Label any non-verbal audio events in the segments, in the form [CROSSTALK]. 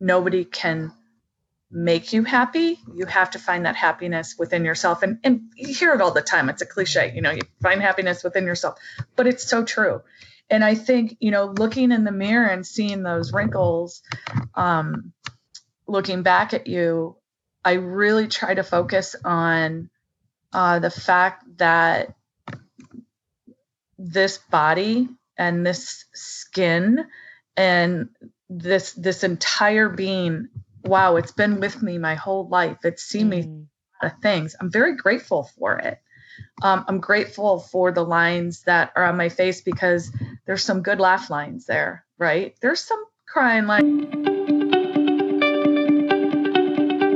nobody can make you happy. You have to find that happiness within yourself. And, and you hear it all the time. It's a cliche, you know, you find happiness within yourself, but it's so true. And I think, you know, looking in the mirror and seeing those wrinkles, um, looking back at you, I really try to focus on uh, the fact that this body and this skin and this this entire being wow it's been with me my whole life. It's seen me mm. of things. I'm very grateful for it. Um, i'm grateful for the lines that are on my face because there's some good laugh lines there right? There's some crying lines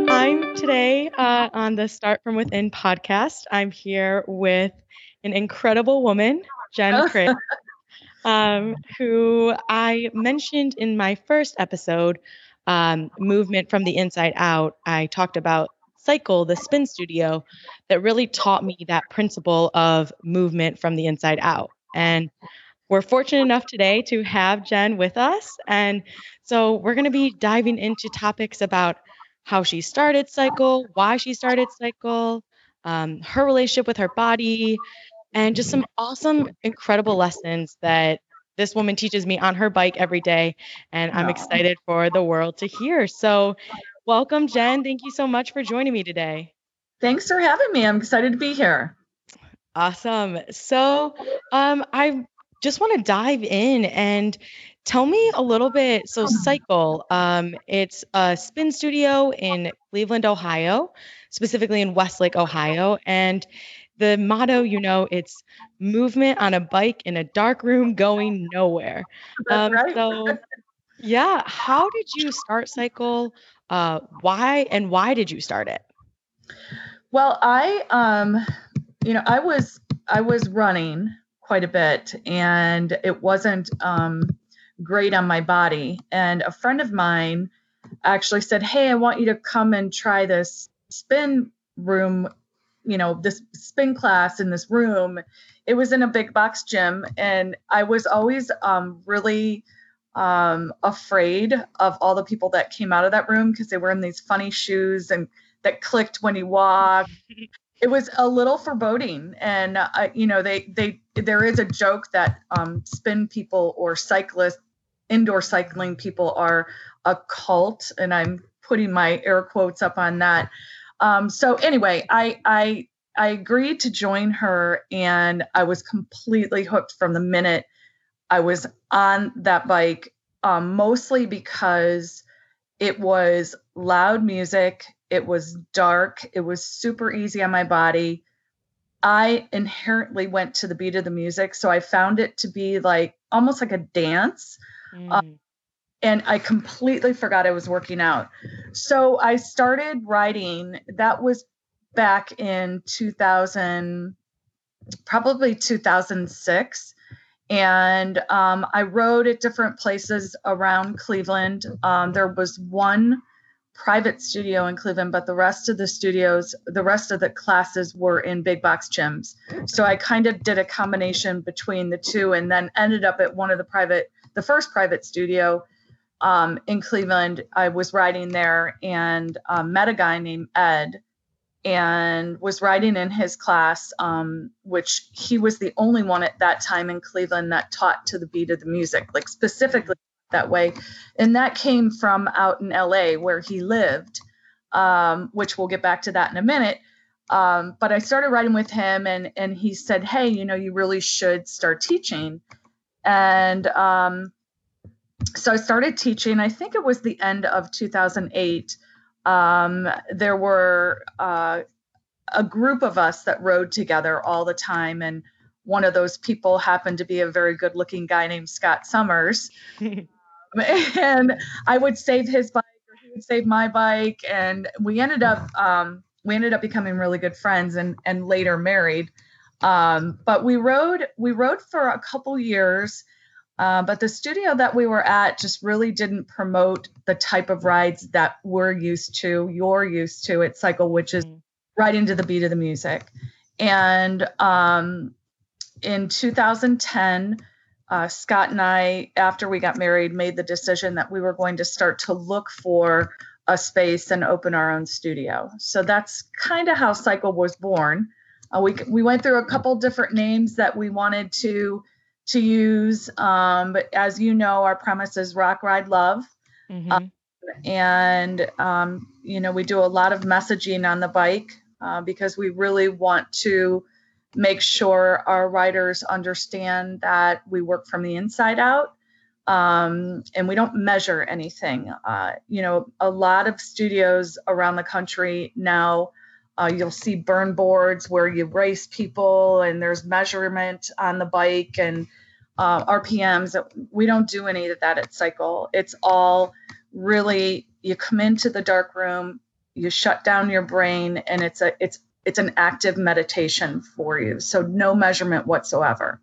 i'm today uh, on the start from within podcast. I'm here with an incredible woman jen Craig, [LAUGHS] um, who i mentioned in my first episode um, movement from the inside out, I talked about Cycle, the spin studio, that really taught me that principle of movement from the inside out. And we're fortunate enough today to have Jen with us. And so we're going to be diving into topics about how she started Cycle, why she started Cycle, um, her relationship with her body, and just some awesome, incredible lessons that this woman teaches me on her bike every day, and I'm excited for the world to hear. So, welcome, Jen. Thank you so much for joining me today. Thanks for having me. I'm excited to be here. Awesome. So, um, I just want to dive in and tell me a little bit. So, Cycle, um, it's a spin studio in Cleveland, Ohio, specifically in Westlake, Ohio, and the motto, you know, it's movement on a bike in a dark room going nowhere. [LAUGHS] Um, right. So, yeah, how did you start Cycle? Uh, why and why did you start it? Well, I, um, you know, I was I was running quite a bit, and it wasn't um, great on my body. And a friend of mine actually said, "Hey, I want you to come and try this spin room you know this spin class in this room it was in a big box gym and i was always um, really um, afraid of all the people that came out of that room because they were in these funny shoes and that clicked when you walked it was a little foreboding and uh, you know they they there is a joke that um, spin people or cyclists indoor cycling people are a cult and i'm putting my air quotes up on that um, so anyway, I I I agreed to join her, and I was completely hooked from the minute I was on that bike. Um, mostly because it was loud music, it was dark, it was super easy on my body. I inherently went to the beat of the music, so I found it to be like almost like a dance. Mm. Um, and I completely forgot I was working out. So I started writing. That was back in 2000, probably 2006. And um, I wrote at different places around Cleveland. Um, there was one private studio in Cleveland, but the rest of the studios, the rest of the classes were in big box gyms. So I kind of did a combination between the two and then ended up at one of the private, the first private studio um, in Cleveland. I was riding there and um, met a guy named Ed and was riding in his class, um, which he was the only one at that time in Cleveland that taught to the beat of the music, like specifically that way. And that came from out in LA where he lived, um, which we'll get back to that in a minute. Um, but I started riding with him, and and he said, "Hey, you know, you really should start teaching." And um, so I started teaching. I think it was the end of 2008. Um, there were uh, a group of us that rode together all the time, and one of those people happened to be a very good-looking guy named Scott Summers. [LAUGHS] and I would save his bike, or he would save my bike, and we ended up um, we ended up becoming really good friends, and and later married. Um, but we rode we rode for a couple years uh, but the studio that we were at just really didn't promote the type of rides that we're used to, you're used to at Cycle, which is mm. right into the beat of the music. And um, in 2010, uh, Scott and I, after we got married, made the decision that we were going to start to look for a space and open our own studio. So that's kind of how Cycle was born. Uh, we we went through a couple different names that we wanted to to use, um, but as you know, our premise is Rock Ride Love, mm-hmm. um, and um, you know we do a lot of messaging on the bike uh, because we really want to make sure our riders understand that we work from the inside out um, and we don't measure anything. Uh, you know, a lot of studios around the country now, uh, you'll see burn boards where you race people and there's measurement on the bike and uh, RPMs. We don't do any of that at Cycle. It's all really you come into the dark room, you shut down your brain, and it's a it's it's an active meditation for you. So no measurement whatsoever.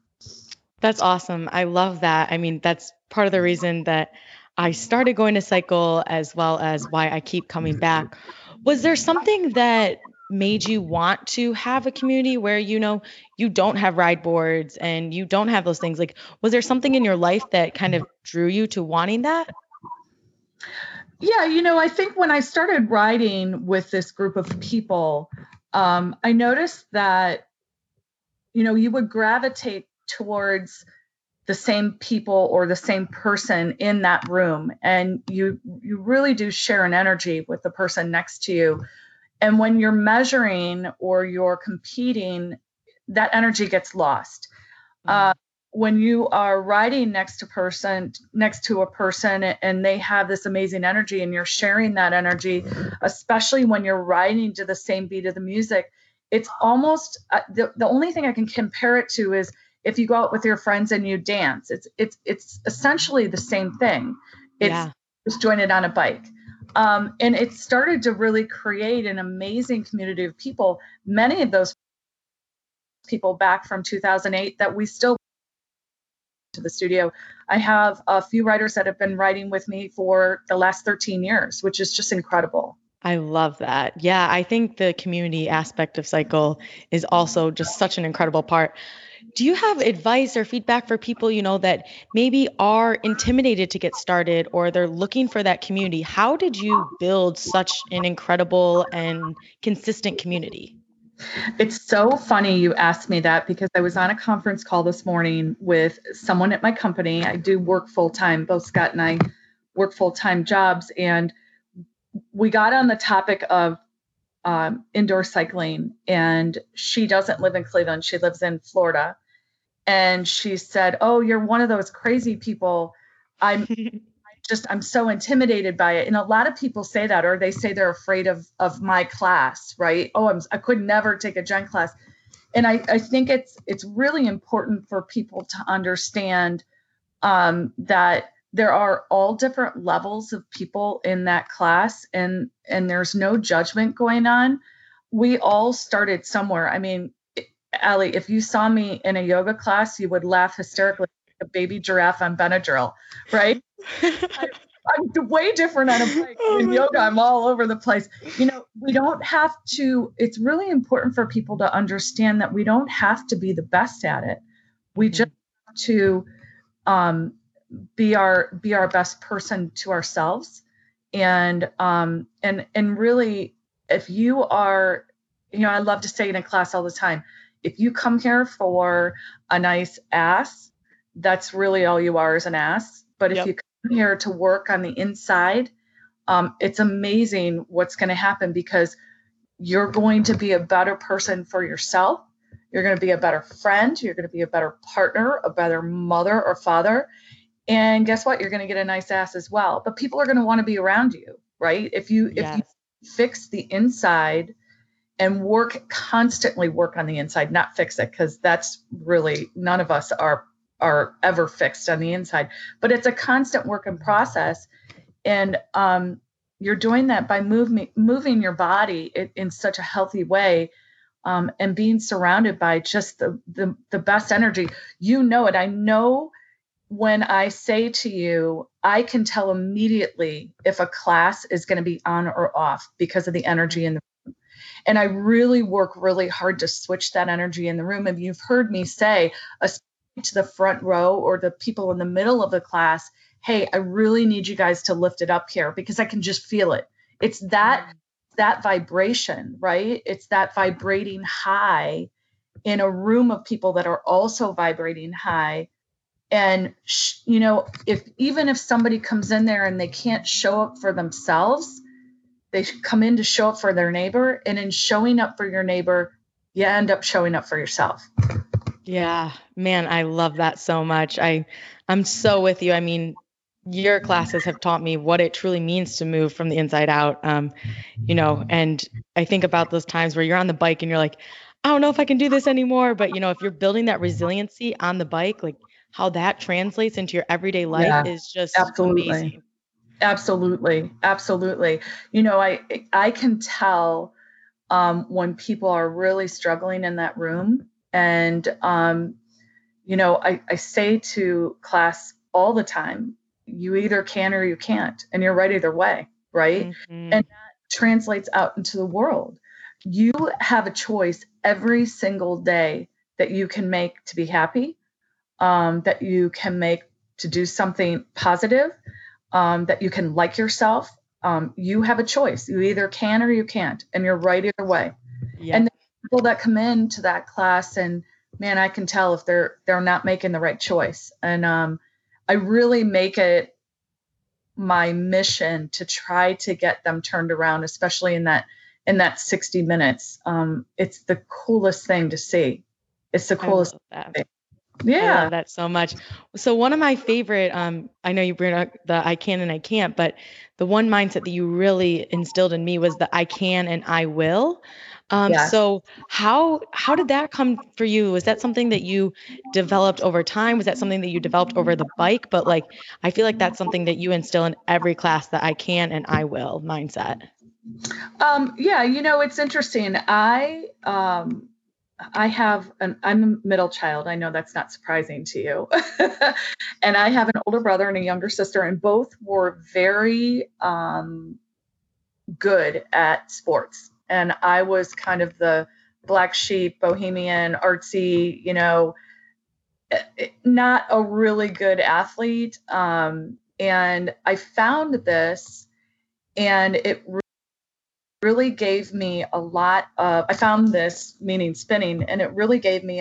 That's awesome. I love that. I mean, that's part of the reason that I started going to cycle as well as why I keep coming back. Was there something that made you want to have a community where you know you don't have ride boards and you don't have those things? Like was there something in your life that kind of drew you to wanting that? Yeah you know i think when i started riding with this group of people um, i noticed that you know you would gravitate towards the same people or the same person in that room and you you really do share an energy with the person next to you and when you're measuring or you're competing that energy gets lost mm-hmm. uh, when you are riding next to person next to a person and they have this amazing energy and you're sharing that energy especially when you're riding to the same beat of the music it's almost uh, the, the only thing i can compare it to is if you go out with your friends and you dance it's it's it's essentially the same thing it's yeah. just joined on a bike um, and it started to really create an amazing community of people. Many of those people back from 2008 that we still to the studio. I have a few writers that have been writing with me for the last 13 years which is just incredible. I love that. Yeah, I think the community aspect of Cycle is also just such an incredible part do you have advice or feedback for people you know that maybe are intimidated to get started or they're looking for that community how did you build such an incredible and consistent community it's so funny you asked me that because I was on a conference call this morning with someone at my company. I do work full time. Both Scott and I work full time jobs. And we got on the topic of um, indoor cycling, and she doesn't live in Cleveland. She lives in Florida. And she said, "Oh, you're one of those crazy people. I'm [LAUGHS] just I'm so intimidated by it." And a lot of people say that, or they say they're afraid of of my class, right? Oh, I'm I could never take a Jen class. And I, I think it's it's really important for people to understand um, that there are all different levels of people in that class and and there's no judgment going on. We all started somewhere. I mean Allie, if you saw me in a yoga class you would laugh hysterically like a baby giraffe on benadryl right? [LAUGHS] I, am way different on a bike in yoga. I'm all over the place. You know we don't have to it's really important for people to understand that we don't have to be the best at it. We mm-hmm. just have to um, be our be our best person to ourselves. And um and and really if you are you know i love to say in a class all the time. If you come here for a nice ass that's really all you are is an ass. But if yep. you come here to work on the inside um, it's amazing what's going to happen because you're going to be a better person for yourself. You're going to be a better friend. You're going to be a better partner a better mother or father and guess what? You're going to get a nice ass as well. But people are going to want to be around you right? If you yes. if you fix the inside and work constantly work on the inside not fix it because that's really none of us are are ever fixed on the inside. But it's a constant work in process. And um, you're doing that by moving moving your body in, in such a healthy way um, and being surrounded by just the, the the best energy. You know it. I know when I say to you, I can tell immediately if a class is going to be on or off because of the energy in the room. And I really work really hard to switch that energy in the room. And you've heard me say, to the front row or the people in the middle of the class, hey, I really need you guys to lift it up here because I can just feel it. It's that mm-hmm. that vibration, right? It's that vibrating high in a room of people that are also vibrating high. And sh- you know, if even if somebody comes in there and they can't show up for themselves, they come in to show up for their neighbor, and in showing up for your neighbor, you end up showing up for yourself. Yeah, man, I love that so much. I I'm so with you. I mean, your classes have taught me what it truly means to move from the inside out. Um, you know, and I think about those times where you're on the bike and you're like, I don't know if I can do this anymore. But you know, if you're building that resiliency on the bike, like how that translates into your everyday life yeah, is just absolutely. amazing. Absolutely, absolutely. You know, I I can tell um, when people are really struggling in that room and, um, you know, I, I say to class all the time, you either can or you can't, and you're right either way, right? Mm-hmm. And that translates out into the world. You have a choice every single day that you can make to be happy, um, that you can make to do something positive, um, that you can like yourself. Um, you have a choice. You either can or you can't, and you're right either way. Yeah. And people that come into that class and man i can tell if they're they're not making the right choice and um, i really make it my mission to try to get them turned around especially in that in that 60 minutes um, it's the coolest thing to see it's the coolest yeah I love that so much so one of my favorite um i know you bring up the i can and i can't but the one mindset that you really instilled in me was the i can and i will um, yeah. So how how did that come for you? Was that something that you developed over time? Was that something that you developed over the bike? But like, I feel like that's something that you instill in every class that I can and I will mindset. Um, yeah, you know, it's interesting. I um, I have an I'm a middle child. I know that's not surprising to you. [LAUGHS] and I have an older brother and a younger sister, and both were very um, good at sports and I was kind of the black sheep, bohemian, artsy, you know, eh, eh, not a really good athlete. Um, and I found this, and it really gave me a lot of. I found this meaning spinning, and it really gave me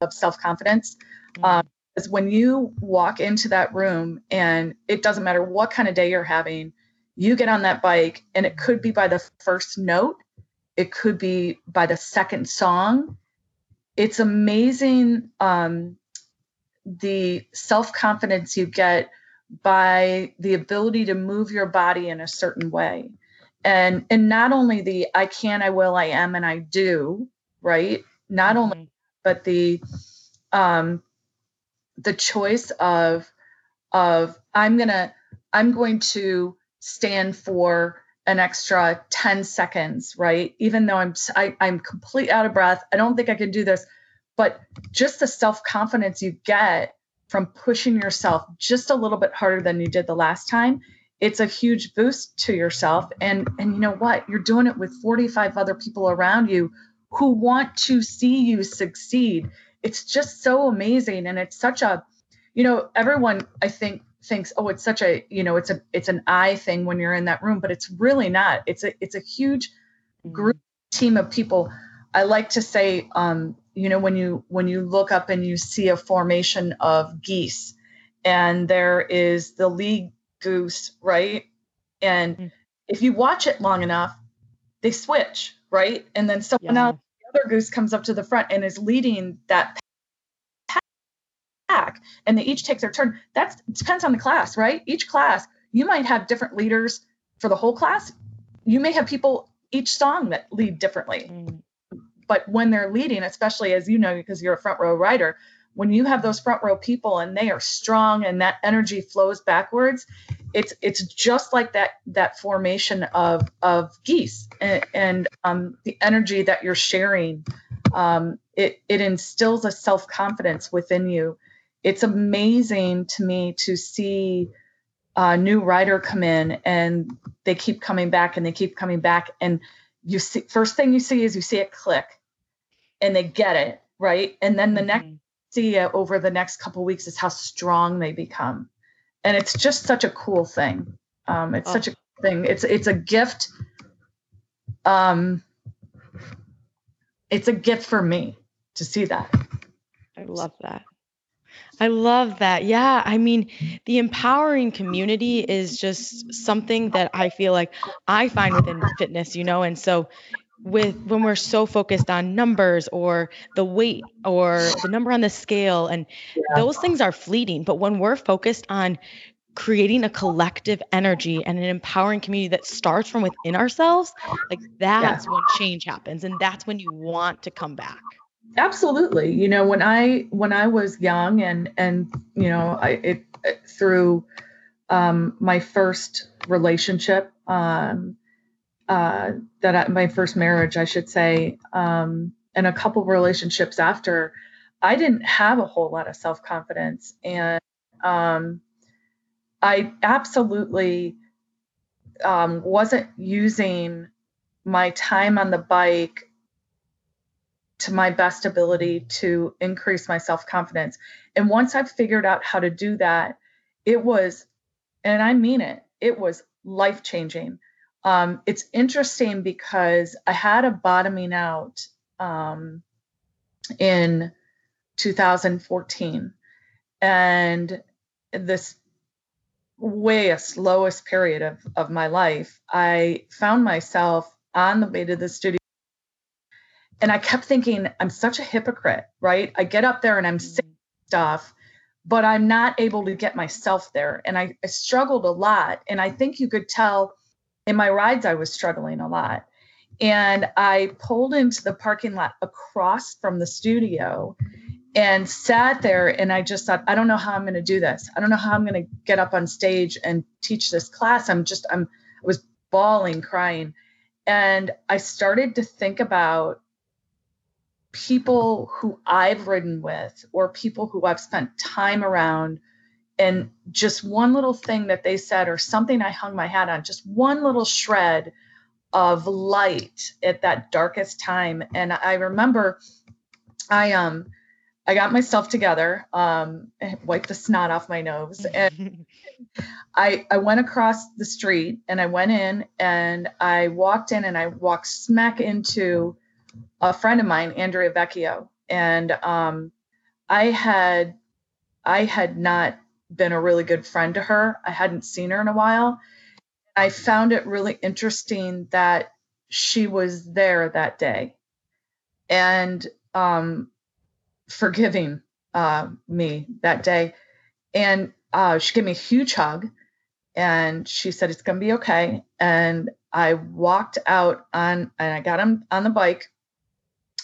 of self confidence. Mm-hmm. Um, because when you walk into that room, and it doesn't matter what kind of day you're having, you get on that bike, and it could be by the first note it could be by the second song. It's amazing um, the self confidence you get by the ability to move your body in a certain way. And, and not only the I can, I will, I am, and I do, right? Not only, mm-hmm. but the um, the choice of of I'm gonna I'm going to stand for an extra 10 seconds, right? Even though I'm I, am i am complete out of breath, I don't think I can do this. But just the self-confidence you get from pushing yourself just a little bit harder than you did the last time, it's a huge boost to yourself. And and you know what? You're doing it with 45 other people around you who want to see you succeed. It's just so amazing and it's such a you know, everyone I think thinks oh it's such a you know it's a it's an i thing when you're in that room but it's really not it's a it's a huge mm-hmm. group team of people i like to say um you know when you when you look up and you see a formation of geese and there is the lead goose right and mm-hmm. if you watch it long enough they switch right and then someone yeah. else the other goose comes up to the front and is leading that pack, and they each take their turn. That depends on the class, right? Each class, you might have different leaders for the whole class. You may have people each song that lead differently. Mm. But when they're leading, especially as you know, because you're a front row rider, when you have those front row people and they are strong and that energy flows backwards, it's it's just like that that formation of of geese and, and um, the energy that you're sharing. Um, it it instills a self confidence within you it's amazing to me to see a new writer come in and they keep coming back and they keep coming back and you see first thing you see is you see it click and they get it right and then the mm-hmm. next see over the next couple weeks is how strong they become. And it's just such a cool thing. Um, it's oh. such a thing. It's it's a gift. Um, it's a gift for me to see that. I love that. I love that. Yeah. I mean, the empowering community is just something that I feel like I find within fitness, you know, and so with when we're so focused on numbers or the weight or the number on the scale and yeah. those things are fleeting but when we're focused on creating a collective energy and an empowering community that starts from within ourselves like that's yeah. when change happens and that's when you want to come back absolutely you know when i when i was young and and you know i it, through um my first relationship um uh, that I, my first marriage, I should say, um, and a couple relationships after, I didn't have a whole lot of self confidence, and um, I absolutely um, wasn't using my time on the bike to my best ability to increase my self confidence. And once I figured out how to do that, it was, and I mean it, it was life changing. Um, it's interesting because I had a bottoming out um, in 2014, and this way slowest period of, of my life, I found myself on the way to the studio. And I kept thinking, I'm such a hypocrite, right? I get up there and I'm saying mm-hmm. stuff, but I'm not able to get myself there. And I, I struggled a lot. And I think you could tell in my rides, I was struggling a lot. And I pulled into the parking lot across from the studio and sat there. And I just thought, I don't know how I'm going to do this. I don't know how I'm going to get up on stage and teach this class. I'm just, I'm, I was bawling, crying. And I started to think about people who I've ridden with or people who I've spent time around and just one little thing that they said or something I hung my hat on, just one little shred of light at that darkest time. And I remember I um I got myself together, um, wiped the snot off my nose, [LAUGHS] and I I went across the street and I went in and I walked in and I walked smack into a friend of mine, Andrea Vecchio, and um, I had I had not been a really good friend to her. I hadn't seen her in a while. I found it really interesting that she was there that day and um, forgiving uh, me that day. And uh, she gave me a huge hug and she said, It's going to be okay. And I walked out on, and I got him on the bike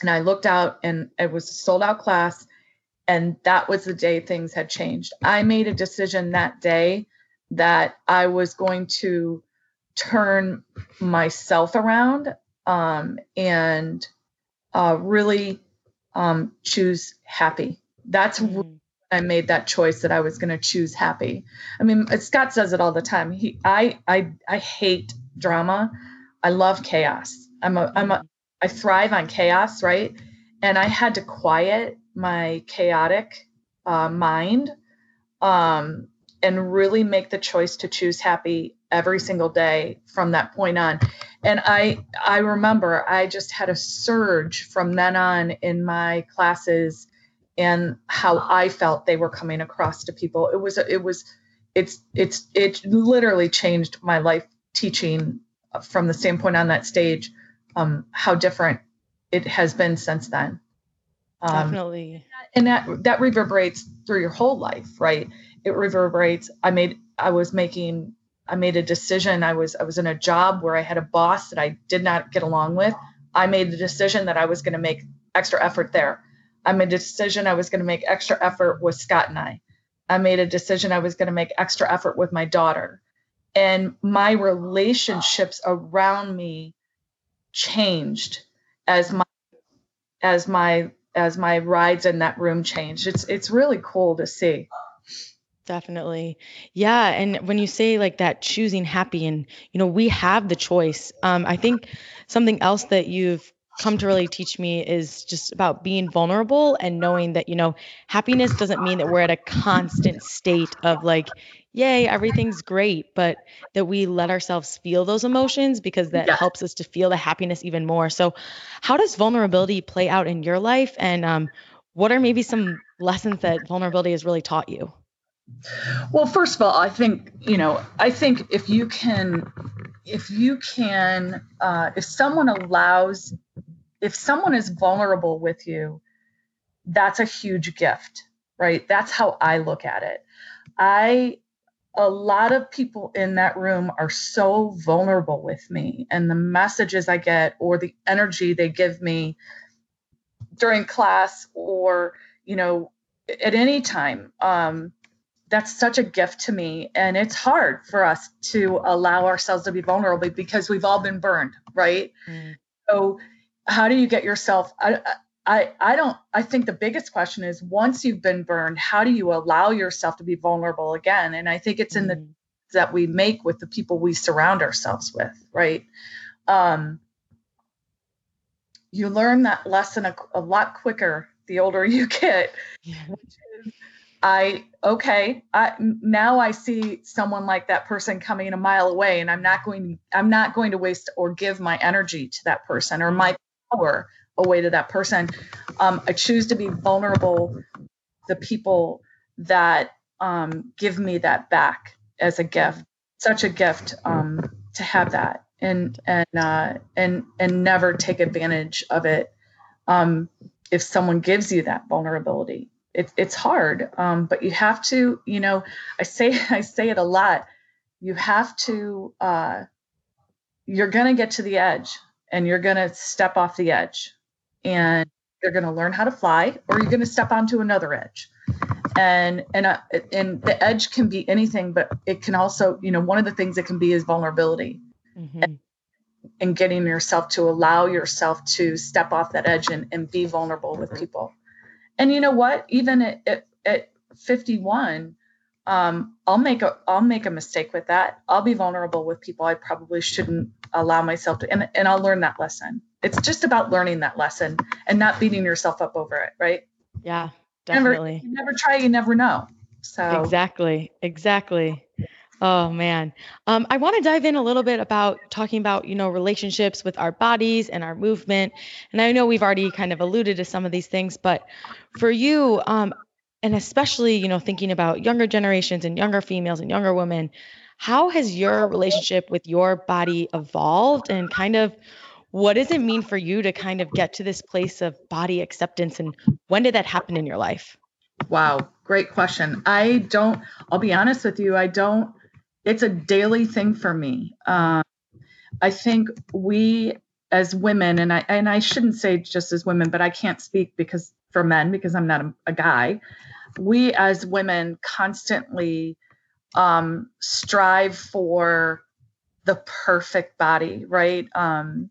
and I looked out and it was a sold out class and that was the day things had changed. I made a decision that day that I was going to turn myself around um, and uh, really um, choose happy. That's mm-hmm. I made that choice that I was going to choose happy. I mean, Scott says it all the time. He, I, I, I hate drama. I love chaos. I'm a, I'm a, I thrive on chaos, right? And I had to quiet my chaotic uh, mind um, and really make the choice to choose happy every single day from that point on. And i i remember i just had a surge from then on in my classes and how i felt they were coming across to people. It was it was it's it's it literally changed my life teaching from the standpoint on that stage um, how different it has been since then um, Definitely. And that that reverberates through your whole life, right? It reverberates. I made I was making I made a decision. I was I was in a job where I had a boss that I did not get along with. I made the decision that I was going to make extra effort there. I made a decision I was going to make extra effort with Scott and I. I made a decision I was going to make extra effort with my daughter. And my relationships around me changed as my as my as my rides in that room changed. It's it's really cool to see. Definitely. Yeah. And when you say like that choosing happy and, you know, we have the choice. Um, I think something else that you've come to really teach me is just about being vulnerable and knowing that, you know, happiness doesn't mean that we're at a constant state of like, yay, everything's great, but that we let ourselves feel those emotions because that yeah. helps us to feel the happiness even more. So, how does vulnerability play out in your life? And um, what are maybe some lessons that vulnerability has really taught you? Well, first of all, I think, you know, I think if you can, if you can, uh, if someone allows if someone is vulnerable with you, that's a huge gift, right? That's how I look at it. I a lot of people in that room are so vulnerable with me and the messages I get or the energy they give me during class or you know at any time um, that's such a gift to me and it's hard for us to allow ourselves to be vulnerable because we've all been burned right mm. so how do you get yourself I, I don't I think the biggest question is once you've been burned, how do you allow yourself to be vulnerable again? And I think it's in the mm-hmm. that we make with the people we surround ourselves with, right? Um, you learn that lesson a, a lot quicker the older [LAUGHS] you get. I okay, I now I see someone like that person coming a mile away and I'm not going I'm not going to waste or give my energy to that person or my power away to that person. Um, I choose to be vulnerable. The people that um, give me that back as a gift, such a gift um, to have that, and and uh, and and never take advantage of it. Um, if someone gives you that vulnerability, it, it's hard, um, but you have to. You know, I say [LAUGHS] I say it a lot. You have to. Uh, you're gonna get to the edge and you're going to step off the edge and you're going to learn how to fly or you're going to step onto another edge. And and uh, and the edge can be anything but it can also you know one of the things it can be is vulnerability. Mm-hmm. and, and, getting yourself to allow yourself to step off that edge and, and be vulnerable with people. And you know what? Even at, at, at 51 um, I'll make a I'll make a mistake with that. I'll be vulnerable with people I probably shouldn't allow myself to, and, and I'll learn that lesson. It's just about learning that lesson and not beating yourself up over it, right? Yeah, definitely. Never, you never try, you never know. So exactly, exactly. Oh man. Um, I want to dive in a little bit about talking about, you know, relationships with our bodies and our movement. And I know we've already kind of alluded to some of these things, but for you, um, and especially you know thinking about younger generations and younger females and younger women how has your relationship with your body evolved and kind of what does it mean for you to kind of get to this place of body acceptance and when did that happen in your life? Wow great question. I don't i'll be honest with you i don't it's a daily thing for me. Um, i think we as women and i and i shouldn't say just as women but i can't speak because for men because I'm not a, a guy. We as women constantly um, strive for the perfect body, right? Um,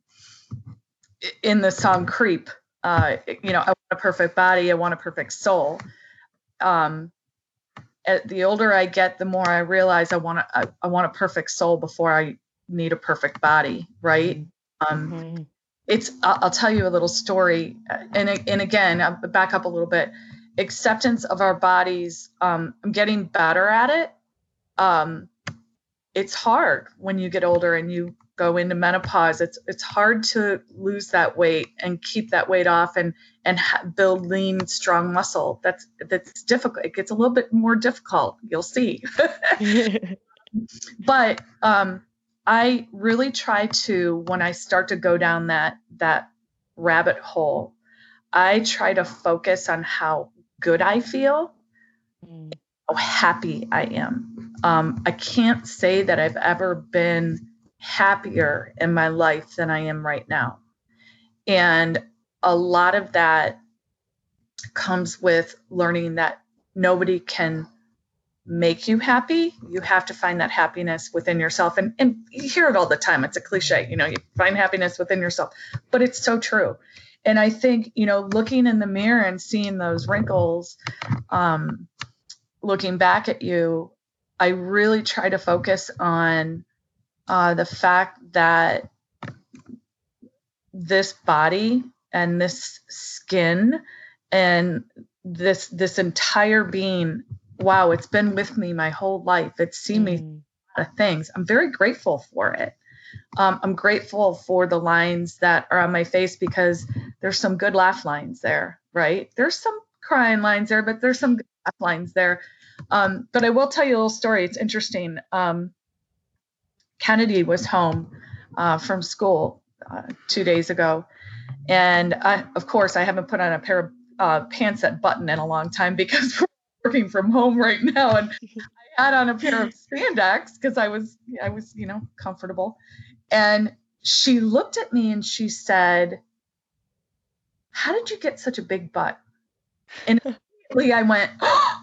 in the song "Creep," uh, you know, I want a perfect body, I want a perfect soul. Um, the older I get, the more I realize I want a, I, I want a perfect soul before I need a perfect body, right? Mm-hmm. Um, mm-hmm it's I'll tell you a little story, and and again, I'll back up a little bit. Acceptance of our bodies. Um, I'm getting better at it. Um, it's hard when you get older and you go into menopause. It's it's hard to lose that weight and keep that weight off and and ha- build lean, strong muscle. That's that's difficult. It gets a little bit more difficult. You'll see. [LAUGHS] [LAUGHS] but um, I really try to when I start to go down that that rabbit hole, I try to focus on how good I feel, mm. how happy I am. Um, I can't say that I've ever been happier in my life than I am right now. And a lot of that comes with learning that nobody can make you happy you have to find that happiness within yourself. And and you hear it all the time. It's a cliche you know you find happiness within yourself but it's so true. And i think you know looking in the mirror and seeing those wrinkles um looking back at you i really try to focus on uh the fact that this body and this skin and this this entire being wow it's been with me my whole life. It's seen me a lot of things. I'm very grateful for it. Um, i'm grateful for the lines that are on my face because there's some good laugh lines there right? There's some crying lines there but there's some good laugh lines there. Um, but i will tell you a little story. It's interesting. Um, kennedy was home uh, from school uh, two days ago. And I, of course i haven't put on a pair of uh, pants that button in a long time [LAUGHS] because we're working from home right now, and [LAUGHS] I had on a pair of spandex because I was I was you know comfortable, and she looked at me and she said, "How did you get such a big butt?" And [LAUGHS] immediately I went. Oh,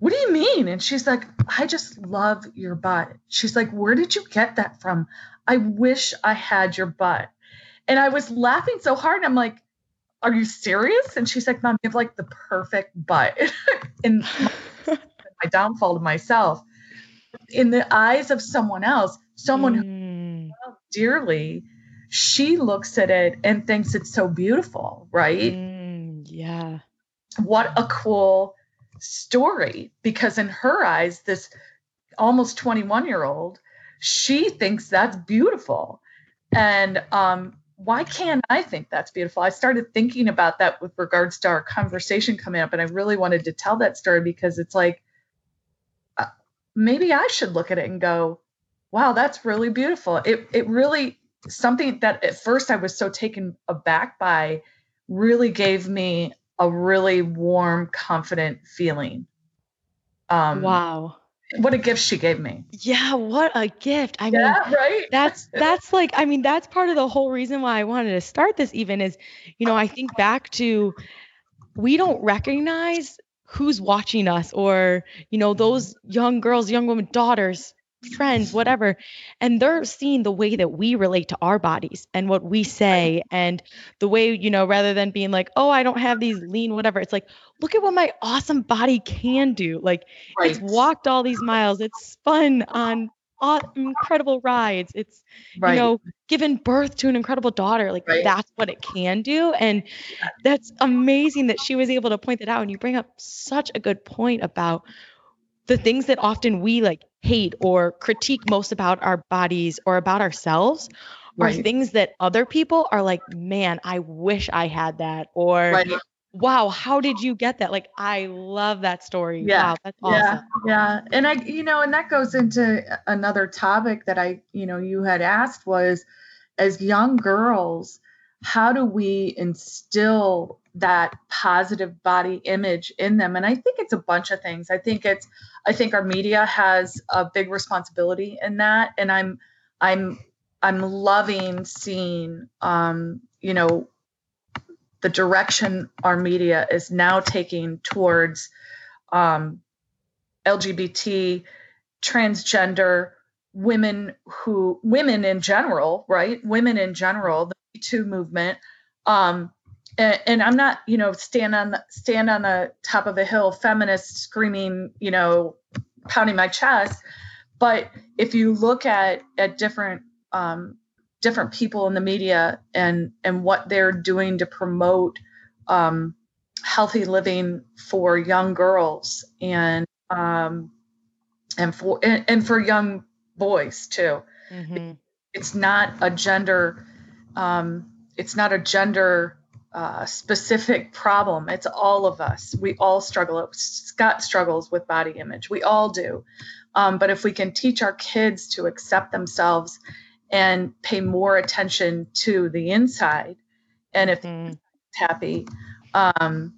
what do you mean? And she's like, I just love your butt. She's like, Where did you get that from? I wish I had your butt. And I was laughing so hard. And I'm like, are you serious? And she's like, Mom, you have like the perfect butt. [LAUGHS] and my downfall to myself. In the eyes of someone else, someone mm. who loves dearly, she looks at it and thinks it's so beautiful, right? Mm, yeah. What a cool story. Because in her eyes, this almost 21 year old, she thinks that's beautiful. And um, why can't I think that's beautiful? I started thinking about that with regards to our conversation coming up, and I really wanted to tell that story because it's like uh, maybe I should look at it and go, "Wow, that's really beautiful." It it really something that at first I was so taken aback by really gave me a really warm, confident feeling. Um, wow what a gift she gave me. Yeah, what a gift. I yeah, mean, right? That's [LAUGHS] that's like I mean, that's part of the whole reason why I wanted to start this even is, you know, I think back to we don't recognize who's watching us or, you know, those young girls, young women, daughters, friends, whatever, and they're seeing the way that we relate to our bodies and what we say and the way, you know, rather than being like, oh, I don't have these lean, whatever, it's like, look at what my awesome body can do. Like right. it's walked all these miles, it's spun on incredible rides. It's right. you know given birth to an incredible daughter. Like right. that's what it can do, and that's amazing that she was able to point that out. And you bring up such a good point about the things that often we like hate or critique most about our bodies or about ourselves right. are things that other people are like, man, I wish I had that. Or, right. wow, how did you get that? Like, I love that story. Yeah. Wow, that's awesome. Yeah. Yeah. And I, you know, and that goes into another topic that I, you know, you had asked was as young girls, how do we instill that positive body image in them and i think it's a bunch of things i think it's i think our media has a big responsibility in that and i'm i'm i'm loving seeing um you know the direction our media is now taking towards um lgbt transgender women who women in general right? Women in general the me too movement um and, I'm not, you know, stand on the stand on the top of a hill, feminist screaming, you know, pounding my chest. But if you look at at different um, different people in the media and and what they're doing to promote um, healthy living for young girls and um, and for and, and for young boys too. Mm-hmm. It's not a gender. Um, it's not a gender uh, specific problem. It's all of us. We all struggle. Scott struggles with body image. We all do. Um, but if we can teach our kids to accept themselves and pay more attention to the inside, and if mm. happy, um,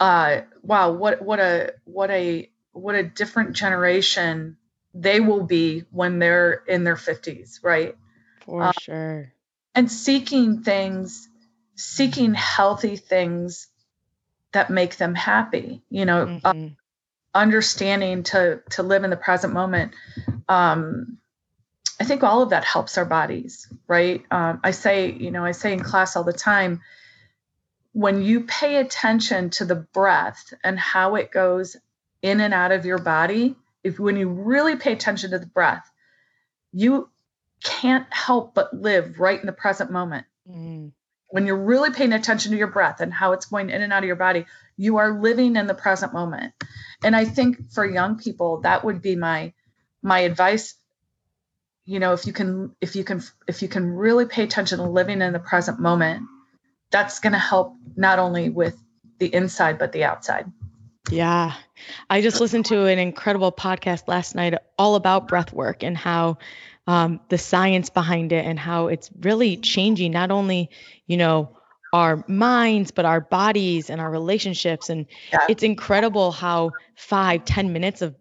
uh, wow, what what a what a what a different generation they will be when they're in their 50s, right? For um, sure. And seeking things seeking healthy things that make them happy you know mm-hmm. uh, understanding to to live in the present moment um i think all of that helps our bodies right um, i say you know i say in class all the time when you pay attention to the breath and how it goes in and out of your body if when you really pay attention to the breath you can't help but live right in the present moment. Mm. When you're really paying attention to your breath and how it's going in and out of your body, you are living in the present moment. And I think for young people, that would be my my advice. You know, if you can if you can if you can really pay attention to living in the present moment, that's going to help not only with the inside but the outside. Yeah. I just listened to an incredible podcast last night all about breath work and how um, the science behind it and how it's really changing not only, you know, our minds, but our bodies and our relationships. And yeah. it's incredible how five, ten minutes of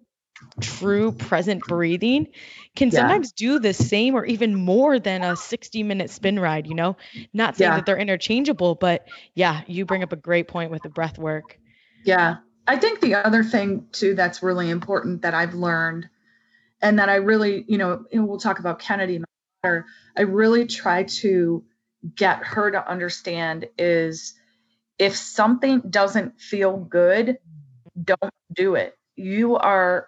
true present breathing can yeah. sometimes do the same or even more than a 60 minute spin ride, you know? Not saying yeah. that they're interchangeable, but yeah, you bring up a great point with the breath work. Yeah. I think the other thing too that's really important that I've learned and that I really, you know, we'll talk about Kennedy, my daughter, I really try to get her to understand is if something doesn't feel good, don't do it. You are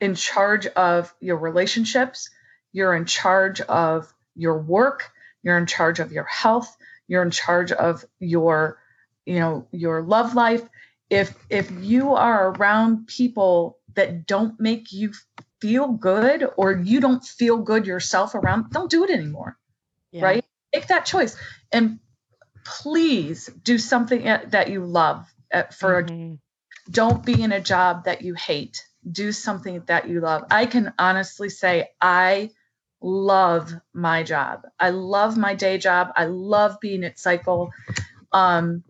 in charge of your relationships, you're in charge of your work, you're in charge of your health, you're in charge of your you know your love life. If if you are around people that don't make you feel good or you don't feel good yourself around don't do it anymore yeah. right? Make that choice and please do something that you love for mm-hmm. don't be in a job that you hate. Do something that you love. I can honestly say i love my job. I love my day job. I love being at cycle. Um,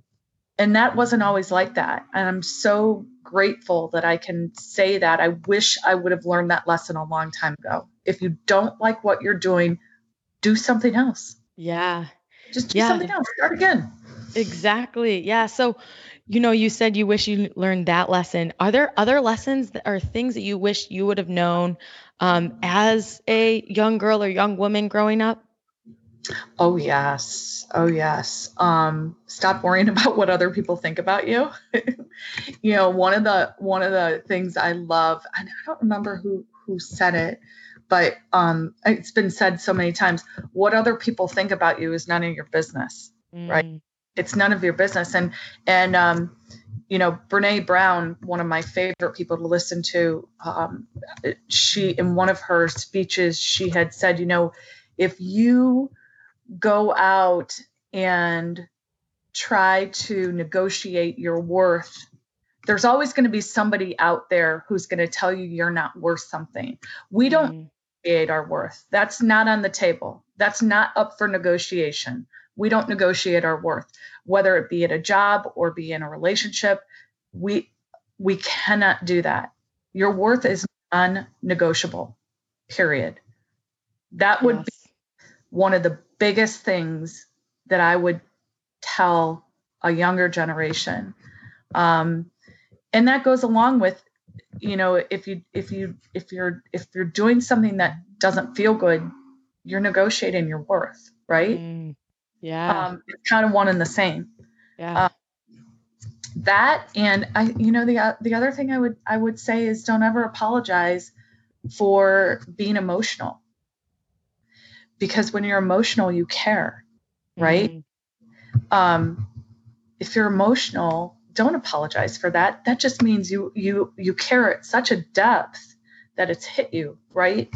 and that wasn't always like that. And i'm so grateful that i can say that. I wish i would have learned that lesson a long time ago. If you don't like what you're doing do something else. Yeah. Just do yeah. something else. Start again. Exactly. Yeah. So you know you said you wish you learned that lesson. Are there other lessons that are things that you wish you would have known um, as a young girl or young woman growing up Oh yes. Oh yes. Um, stop worrying [LAUGHS] about what other people think about you. [LAUGHS] you know, one of the one of the things I love, and I don't remember who who said it, but um, it's been said so many times. What other people think about you is none of your business, mm. right? It's none of your business. And and um, you know, Brene Brown, one of my favorite people to listen to, um, she in one of her speeches she had said, you know, if you go out and try to negotiate your worth, there's always going to be somebody out there who's going to tell you you're not worth something. We don't mm. negotiate our worth. That's not on the table. That's not up for negotiation. We don't negotiate our worth, whether it be at a job or be in a relationship. We we cannot do that. Your worth is non-negotiable. Period. That would yes. be one of the biggest things that I would tell a younger generation. Um, and that goes along with, you know, if you if you if you're if you're doing something that doesn't feel good, you're negotiating your worth, right? Mm, yeah. Um, it's kind of one and the same. Yeah. Uh, that and I, you know, the the other thing I would I would say is don't ever apologize for being emotional because when you're emotional, you care, right? Mm-hmm. Um, if you're emotional, don't apologize for that. That just means you you you care at such a depth that it's hit you, right?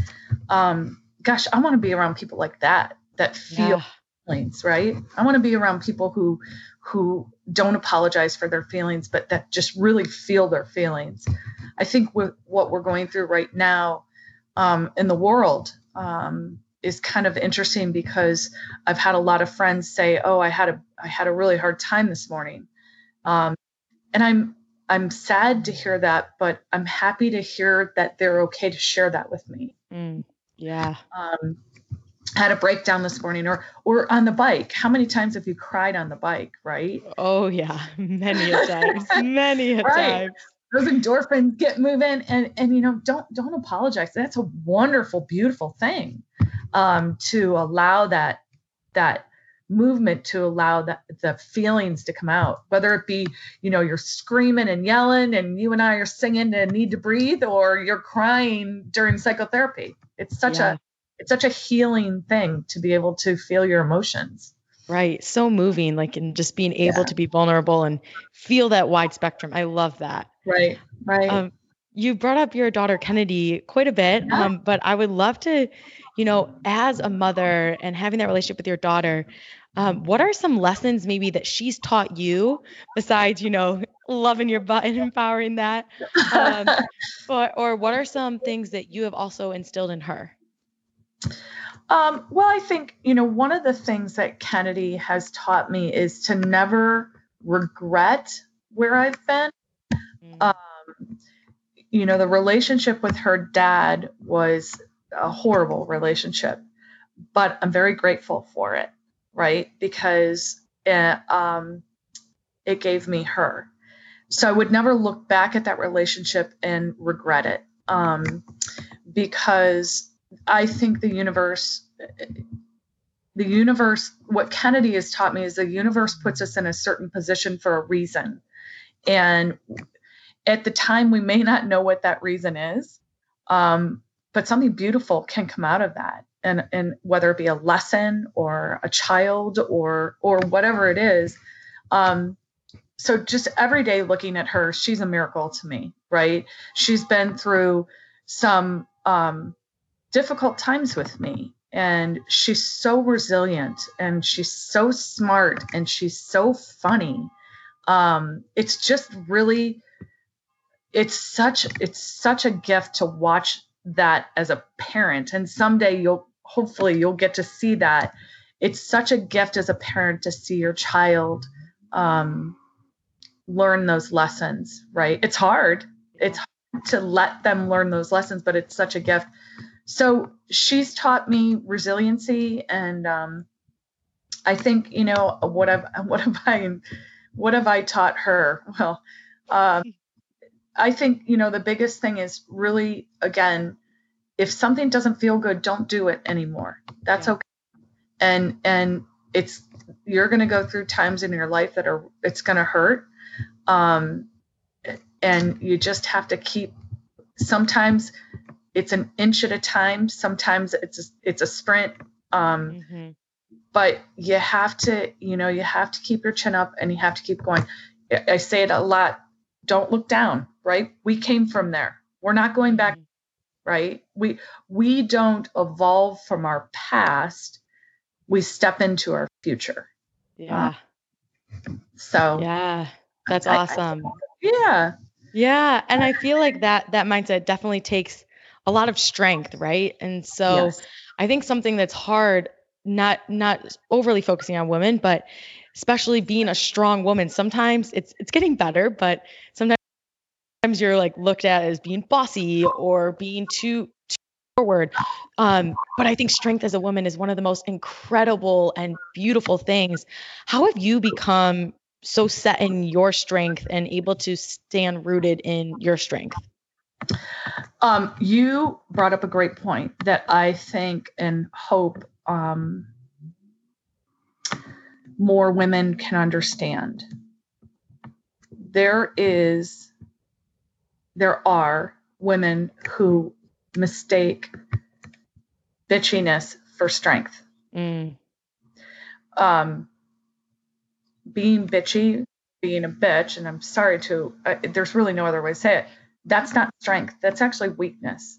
Um, gosh, I want to be around people like that that feel yeah. feelings, right? I want to be around people who who don't apologize for their feelings, but that just really feel their feelings. I think with what we're going through right now um, in the world, um, is kind of interesting because I've had a lot of friends say, "Oh, I had a I had a really hard time this morning," um, and I'm I'm sad to hear that, but I'm happy to hear that they're okay to share that with me. Mm, yeah. Um, had a breakdown this morning, or or on the bike. How many times have you cried on the bike? Right? Oh yeah, [LAUGHS] many a times, [LAUGHS] many a right. times those endorphins get moving and and you know don't don't apologize that's a wonderful beautiful thing um, to allow that that movement to allow that the feelings to come out whether it be you know you're screaming and yelling and you and i are singing and need to breathe or you're crying during psychotherapy it's such yeah. a it's such a healing thing to be able to feel your emotions. Right. So moving, like, and just being able yeah. to be vulnerable and feel that wide spectrum. I love that. Right. Right. Um, you brought up your daughter Kennedy quite a bit, yeah. um, but I would love to, you know, as a mother and having that relationship with your daughter, um, what are some lessons maybe that she's taught you besides, you know, loving your butt and empowering that? Um, [LAUGHS] or, or what are some things that you have also instilled in her? Um, well, I think, you know, one of the things that Kennedy has taught me is to never regret where I've been. Mm. You know, the relationship with her dad was a horrible relationship, but I'm very grateful for it, right? Because it, um, it gave me her. So I would never look back at that relationship and regret it um, because I think the universe, the universe, what Kennedy has taught me is the universe puts us in a certain position for a reason. And at the time, we may not know what that reason is, um, but something beautiful can come out of that. And, and whether it be a lesson or a child or or whatever it is, um, so just every day looking at her, she's a miracle to me, right? She's been through some um, difficult times with me. And she's so resilient and she's so smart and she's so funny. Um, it's just really, it's such, it's such a gift to watch that as a parent. And someday you'll, hopefully, you'll get to see that. It's such a gift as a parent to see your child um, learn those lessons, right? It's hard. It's hard to let them learn those lessons, but it's such a gift so she's taught me resiliency and um, i think you know what have [LAUGHS] what have i what have i taught her well um, i think you know the biggest thing is really again if something doesn't feel good don't do it anymore that's yeah. okay and and it's you're going to go through times in your life that are it's going to hurt um and you just have to keep sometimes it's an inch at a time. Sometimes it's a, it's a sprint. Um, mm-hmm. But you have to, you know, you have to keep your chin up and you have to keep going. I say it a lot. Don't look down, right? We came from there. We're not going back, mm-hmm. right? We we don't evolve from our past. We step into our future. Yeah. Uh, so yeah, that's awesome. I, I, yeah. Yeah, and I feel like that that mindset definitely takes a lot of strength, right? And so yes. I think something that's hard not not overly focusing on women, but especially being a strong woman, sometimes it's it's getting better, but sometimes you're like looked at as being bossy or being too, too forward. Um, but I think strength as a woman is one of the most incredible and beautiful things. How have you become so set in your strength and able to stand rooted in your strength? Um, you brought up a great point that I think and hope um, more women can understand. There is, there are women who mistake bitchiness for strength. Mm. Um, being bitchy, being a bitch, and I'm sorry to, uh, there's really no other way to say it that's not strength. That's actually weakness.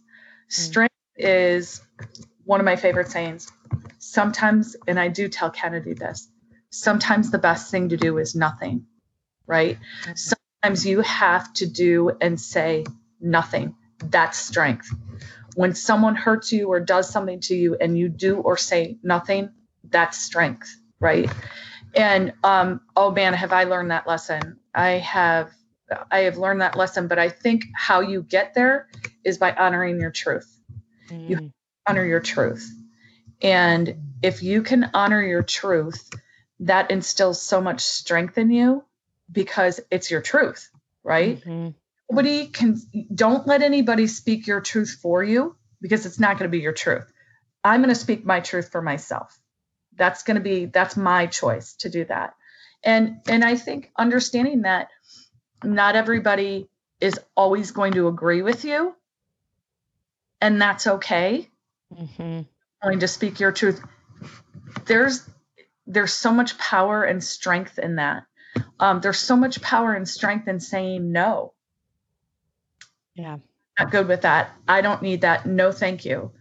Mm. Strength is one of my favorite sayings. Sometimes, and I do tell Kennedy this, sometimes the best thing to do is nothing, right? Mm-hmm. Sometimes you have to do and say nothing. That's strength. When someone hurts you or does something to you and you do or say nothing, that's strength, right? And um, oh man, have I learned that lesson? I have I have learned that lesson, but I think how you get there is by honoring your truth. Mm. You honor your truth. And if you can honor your truth, that instills so much strength in you because it's your truth, right? Mm-hmm. Nobody can, don't let anybody speak your truth for you because it's not going to be your truth. I'm going to speak my truth for myself. That's going to be, that's my choice to do that. And, and I think understanding that not everybody is always going to agree with you, and that's okay. Mm-hmm. going to speak your truth. There's there's so much power and strength in that. Um, there's so much power and strength in saying no. Yeah. Not good with that. I don't need that. No, thank you.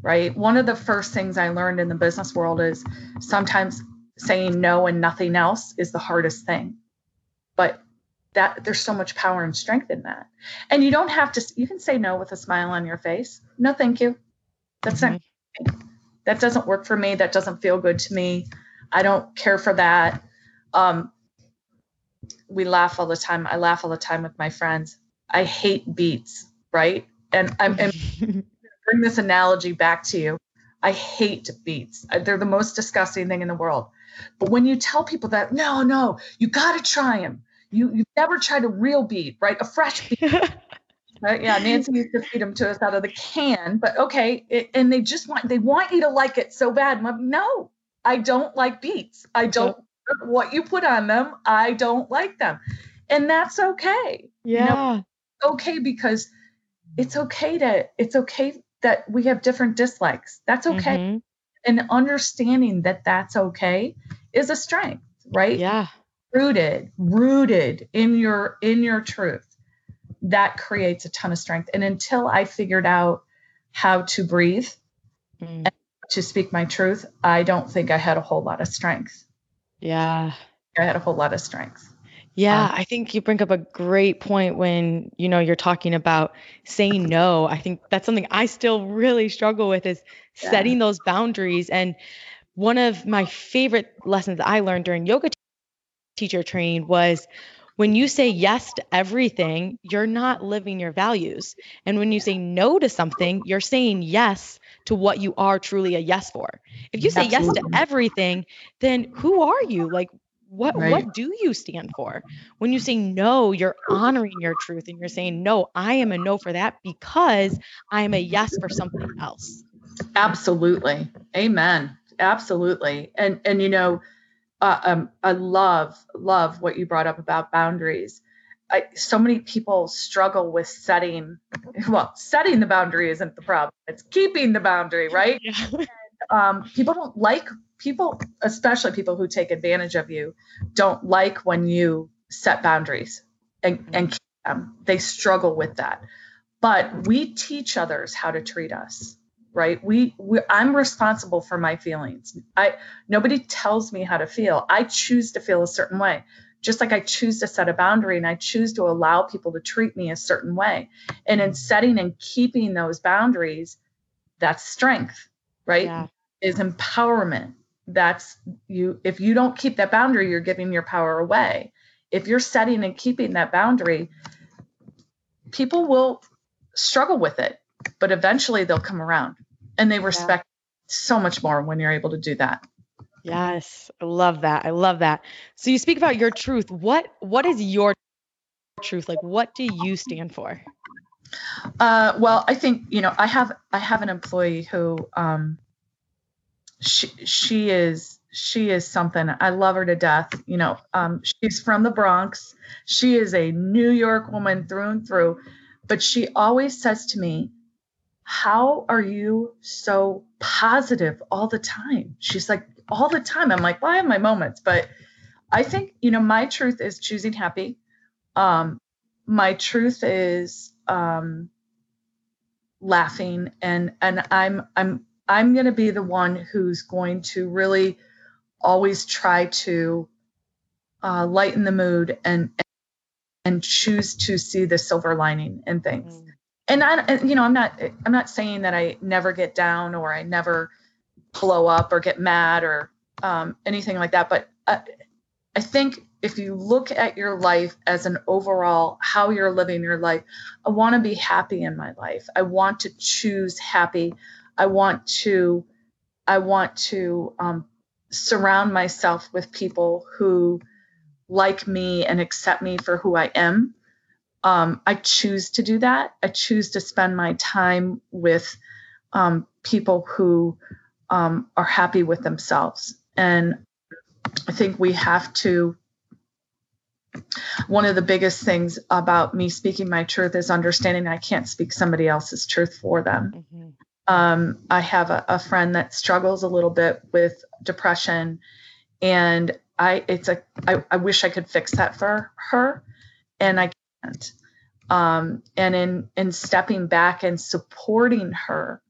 Right. One of the first things I learned in the business world is sometimes saying no and nothing else is the hardest thing. But that there's so much power and strength in that. And you don't have to you can say no with a smile on your face. No, thank you. That's mm-hmm. not that doesn't work for me. That doesn't feel good to me. I don't care for that. Um, we laugh all the time. I laugh all the time with my friends. I hate beets, right? And I'm and [LAUGHS] bring this analogy back to you. I hate beets. They're the most disgusting thing in the world. But when you tell people that, no, no, you got to try them. You you've never tried a real beet, right? A fresh beet. [LAUGHS] right? Yeah, Nancy used to feed them to us out of the can, but okay. It, and they just want they want you to like it so bad. Like, no, I don't like beets. I don't what you put on them. I don't like them. And that's okay. Yeah. You know, okay because it's okay to it's okay that we have different dislikes. That's okay. Mm-hmm. And understanding that that's okay is a strength, right? Yeah. Rooted, rooted in your in your truth. That creates a ton of strength. And until I figured out how to breathe mm to speak my truth, I don't think I had a whole lot of strength. Yeah. I had a whole lot of strength. Yeah, um, I think you bring up a great point when, you know, you're talking about saying no. I think that's something I still really struggle with is yeah. setting those boundaries and one of my favorite lessons I learned during yoga teacher training was when you say yes to everything, you're not living your values. And when you say no to something, you're saying yes to what you are truly a yes for. If you say Absolutely. yes to everything, then who are you? Like what right. what do you stand for? When you say no, you're honoring your truth and you're saying no, I am a no for that because I am a yes for something else. Absolutely. Amen. Absolutely. And and you know, uh, um, I love love what you brought up about boundaries I, so many people struggle with setting well setting the boundary isn't the problem it's keeping the boundary [LAUGHS] right? Yeah. and, um, people don't like people especially people who take advantage of you don't like when you set boundaries and, mm-hmm. and keep them. They struggle with that. But we teach others how to treat us right? We, we i'm responsible for my feelings. I nobody tells me how to feel. I choose to feel a certain way just like I choose to set a boundary and I choose to allow people to treat me a certain way. And in setting and keeping those boundaries, that's strength, right? Yeah. Is empowerment. That's you if you don't keep that boundary, you're giving your power away. If you're setting and keeping that boundary, people will struggle with it, but eventually they'll come around and they respect yeah. so much more when you're able to do that. Yes, I love that. I love that. So you speak about your truth. What what is your truth? Like what do you stand for? Uh, well, I think you know I have I have an employee who um, she she is she is something. I love her to death. You know, um, she's from the Bronx. She is a New York woman through and through, but she always says to me, "How are you so positive all the time?" She's like, all the time. I'm like, well, I have my moments, but I think, you know, my truth is choosing happy. Um, my truth is um, laughing and and I'm I'm I'm going to be the one who's going to really always try to uh, lighten the mood and and choose to see the silver lining in things. Mm. And I, and, you know, I'm not I'm not saying that I never get down or I never blow up or get mad or um, anything like that. But I, I think if you look at your life as an overall, how you're living your life, I want to be happy in my life. I want to choose happy. I want to, I want to um, surround myself with people who like me and accept me for who I am. Um, I choose to do that. I choose to spend my time with um, people who um, are happy with themselves. And I think we have to. One of the biggest things about me speaking my truth is understanding I can't speak somebody else's truth for them. Mm-hmm. Um, I have a, a friend that struggles a little bit with depression, and I it's a I, I wish I could fix that for her, and I can't. Um, and in in stepping back and supporting her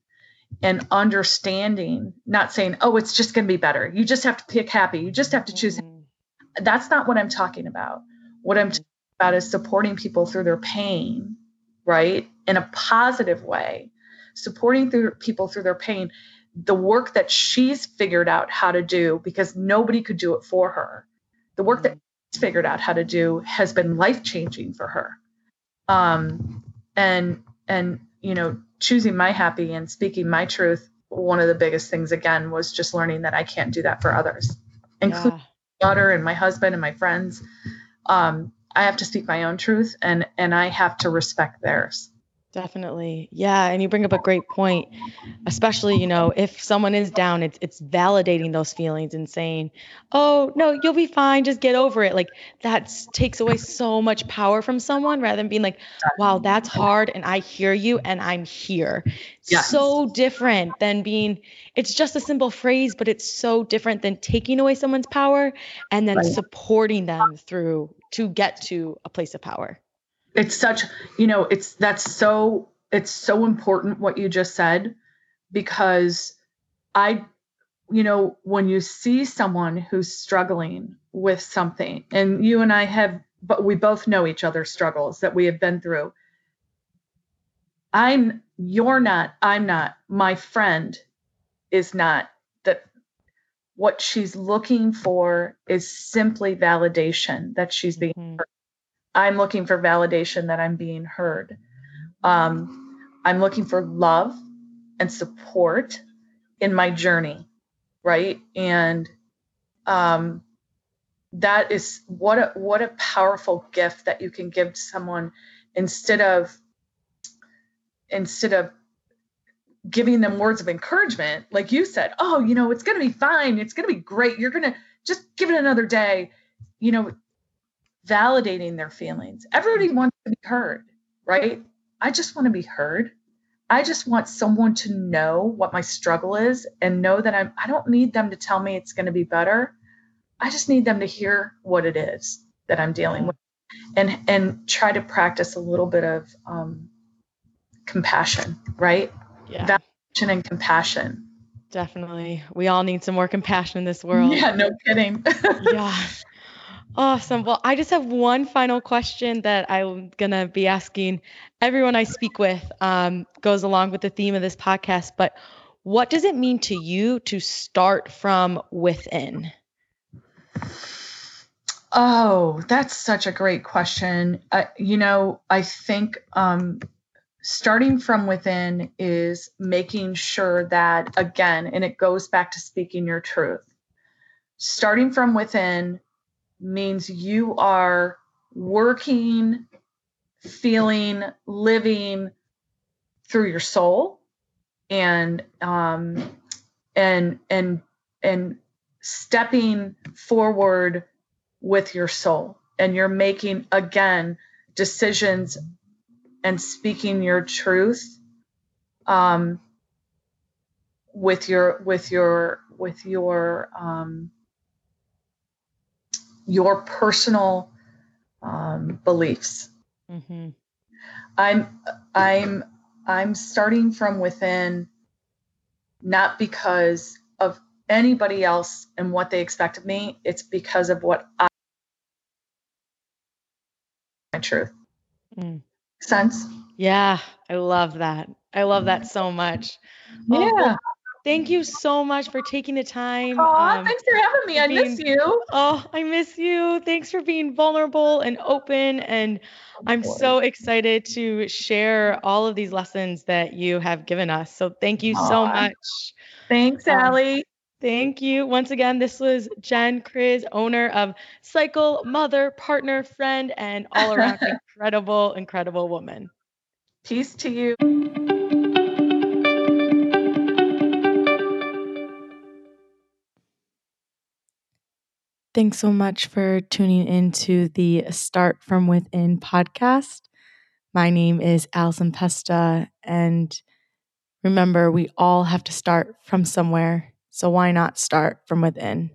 and understanding, not saying, oh, it's just going to be better. You just have to pick happy. You just have to choose. Mm-hmm. That's not what I'm talking about. What I'm talking about is supporting people through their pain, right? In a positive way, supporting through people through their pain. The work that she's figured out how to do because nobody could do it for her. The work that mm-hmm. she's figured out how to do has been life changing for her. Um, and and you know, choosing my happy and speaking my truth. One of the biggest things again was just learning that I can't do that for others, including yeah. my daughter and my husband and my friends. Um, I have to speak my own truth and and I have to respect theirs. Definitely. Yeah. And you bring up a great point, especially, you know, if someone is down, it's it's validating those feelings and saying, Oh, no, you'll be fine, just get over it. Like that takes away so much power from someone rather than being like, Wow, that's hard and I hear you and I'm here. Yes. So different than being it's just a simple phrase, but it's so different than taking away someone's power and then right. supporting them through to get to a place of power it's such you know it's that's so it's so important what you just said because i you know when you see someone who's struggling with something and you and i have but we both know each other's struggles that we have been through i'm you're not i'm not my friend is not that what she's looking for is simply validation that she's being mm-hmm. I'm looking for validation that I'm being heard. Um, I'm looking for love and support in my journey, right? And um, that is what a what a powerful gift that you can give to someone instead of instead of giving them words of encouragement like you said oh you know it's going to be fine it's going to be great you're going to just give it another day you know validating their feelings. Everybody wants to be heard, right? I just want to be heard. I just want someone to know what my struggle is and know that I'm I don't need them to tell me it's going to be better. I just need them to hear what it is that I'm dealing with and and try to practice a little bit of um, compassion, right? Yeah. Validation and compassion. Definitely. We all need some more compassion in this world. Yeah, no kidding. [LAUGHS] yeah. Awesome. Well, I just have one final question that I'm going to be asking everyone I speak with, um, goes along with the theme of this podcast. But what does it mean to you to start from within? Oh, that's such a great question. Uh, you know, I think um, starting from within is making sure that, again, and it goes back to speaking your truth. Starting from within means you are working, feeling, living through your soul and um and and and stepping forward with your soul. And you're making again decisions and speaking your truth um with your with your with your um your personal um, beliefs. Mm-hmm. I'm I'm I'm starting from within, not because of anybody else and what they expect of me. It's because of what I my truth. Mm. Sense? Yeah, I love that. I love that so much. Yeah. Oh, Thank you so much for taking the time. Oh, um, thanks for having me. I being, miss you. Oh, I miss you. Thanks for being vulnerable and open. And I'm so excited to share all of these lessons that you have given us. So thank you so much. Thanks, um, Allie. Thank you. Once again, this was Jen Kriz, owner of Cycle, mother, partner, friend, and all around [LAUGHS] incredible, incredible woman. Peace to you. Thanks so much for tuning into the Start From Within podcast. My name is Allison Pesta, and Remember, we all have to start from somewhere, so why not start from within?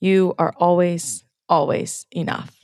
You are always, always enough.